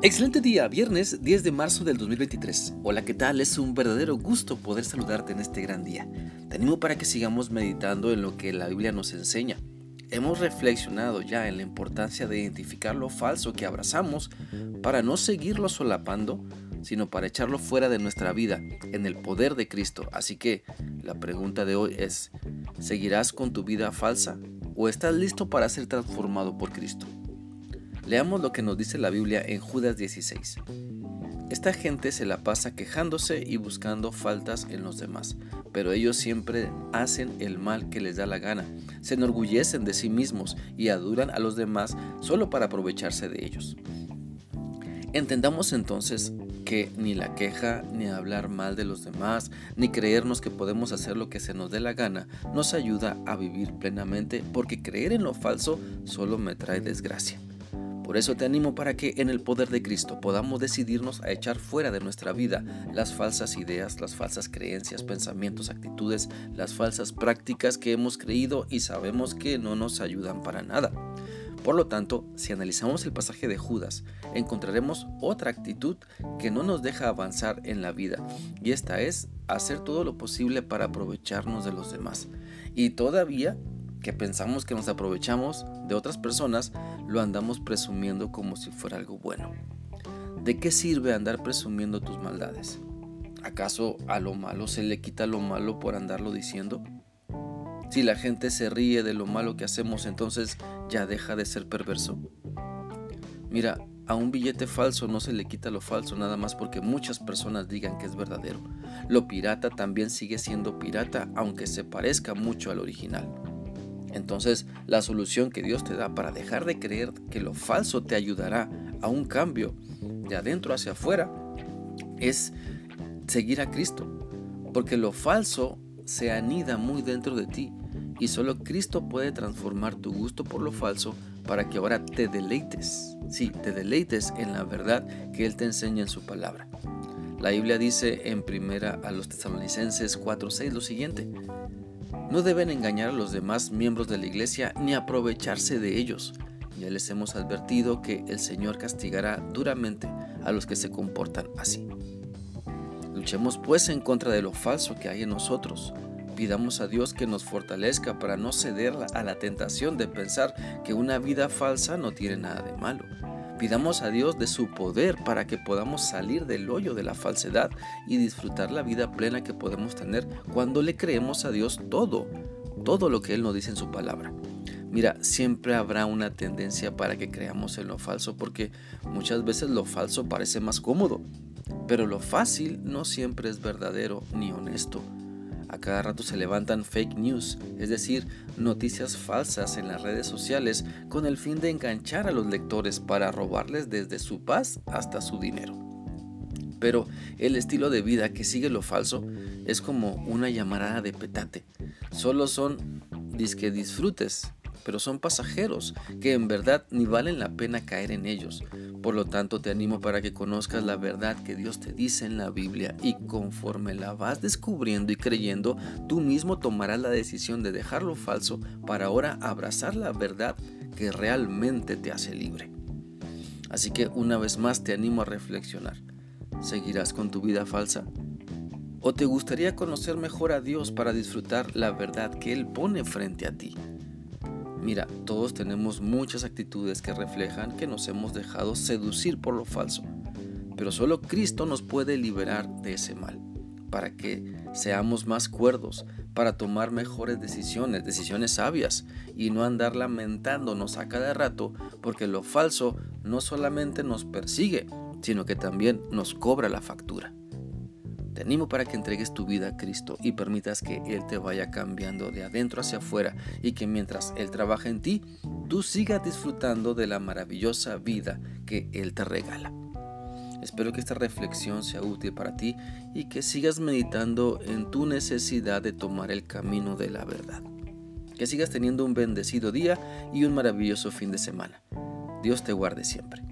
Excelente día, viernes 10 de marzo del 2023. Hola, ¿qué tal? Es un verdadero gusto poder saludarte en este gran día. Te animo para que sigamos meditando en lo que la Biblia nos enseña. Hemos reflexionado ya en la importancia de identificar lo falso que abrazamos para no seguirlo solapando, sino para echarlo fuera de nuestra vida en el poder de Cristo. Así que la pregunta de hoy es, ¿seguirás con tu vida falsa o estás listo para ser transformado por Cristo? Leamos lo que nos dice la Biblia en Judas 16. Esta gente se la pasa quejándose y buscando faltas en los demás, pero ellos siempre hacen el mal que les da la gana, se enorgullecen de sí mismos y aduran a los demás solo para aprovecharse de ellos. Entendamos entonces que ni la queja, ni hablar mal de los demás, ni creernos que podemos hacer lo que se nos dé la gana, nos ayuda a vivir plenamente porque creer en lo falso solo me trae desgracia. Por eso te animo para que en el poder de Cristo podamos decidirnos a echar fuera de nuestra vida las falsas ideas, las falsas creencias, pensamientos, actitudes, las falsas prácticas que hemos creído y sabemos que no nos ayudan para nada. Por lo tanto, si analizamos el pasaje de Judas, encontraremos otra actitud que no nos deja avanzar en la vida, y esta es hacer todo lo posible para aprovecharnos de los demás. Y todavía que pensamos que nos aprovechamos de otras personas, lo andamos presumiendo como si fuera algo bueno. ¿De qué sirve andar presumiendo tus maldades? ¿Acaso a lo malo se le quita lo malo por andarlo diciendo? Si la gente se ríe de lo malo que hacemos, entonces ya deja de ser perverso. Mira, a un billete falso no se le quita lo falso nada más porque muchas personas digan que es verdadero. Lo pirata también sigue siendo pirata aunque se parezca mucho al original. Entonces, la solución que Dios te da para dejar de creer que lo falso te ayudará a un cambio de adentro hacia afuera es seguir a Cristo. Porque lo falso se anida muy dentro de ti y solo Cristo puede transformar tu gusto por lo falso para que ahora te deleites. Sí, te deleites en la verdad que Él te enseña en su palabra. La Biblia dice en primera a los tesalonicenses 4:6 lo siguiente: no deben engañar a los demás miembros de la iglesia ni aprovecharse de ellos. Ya les hemos advertido que el Señor castigará duramente a los que se comportan así. Luchemos pues en contra de lo falso que hay en nosotros. Pidamos a Dios que nos fortalezca para no ceder a la tentación de pensar que una vida falsa no tiene nada de malo. Pidamos a Dios de su poder para que podamos salir del hoyo de la falsedad y disfrutar la vida plena que podemos tener cuando le creemos a Dios todo, todo lo que Él nos dice en su palabra. Mira, siempre habrá una tendencia para que creamos en lo falso porque muchas veces lo falso parece más cómodo, pero lo fácil no siempre es verdadero ni honesto. A cada rato se levantan fake news, es decir, noticias falsas en las redes sociales con el fin de enganchar a los lectores para robarles desde su paz hasta su dinero. Pero el estilo de vida que sigue lo falso es como una llamarada de petate. Solo son disque disfrutes pero son pasajeros que en verdad ni valen la pena caer en ellos. Por lo tanto, te animo para que conozcas la verdad que Dios te dice en la Biblia y conforme la vas descubriendo y creyendo, tú mismo tomarás la decisión de dejar lo falso para ahora abrazar la verdad que realmente te hace libre. Así que una vez más te animo a reflexionar. ¿Seguirás con tu vida falsa? ¿O te gustaría conocer mejor a Dios para disfrutar la verdad que Él pone frente a ti? Mira, todos tenemos muchas actitudes que reflejan que nos hemos dejado seducir por lo falso, pero solo Cristo nos puede liberar de ese mal, para que seamos más cuerdos, para tomar mejores decisiones, decisiones sabias, y no andar lamentándonos a cada rato, porque lo falso no solamente nos persigue, sino que también nos cobra la factura. Te animo para que entregues tu vida a Cristo y permitas que Él te vaya cambiando de adentro hacia afuera y que mientras Él trabaja en ti, tú sigas disfrutando de la maravillosa vida que Él te regala. Espero que esta reflexión sea útil para ti y que sigas meditando en tu necesidad de tomar el camino de la verdad. Que sigas teniendo un bendecido día y un maravilloso fin de semana. Dios te guarde siempre.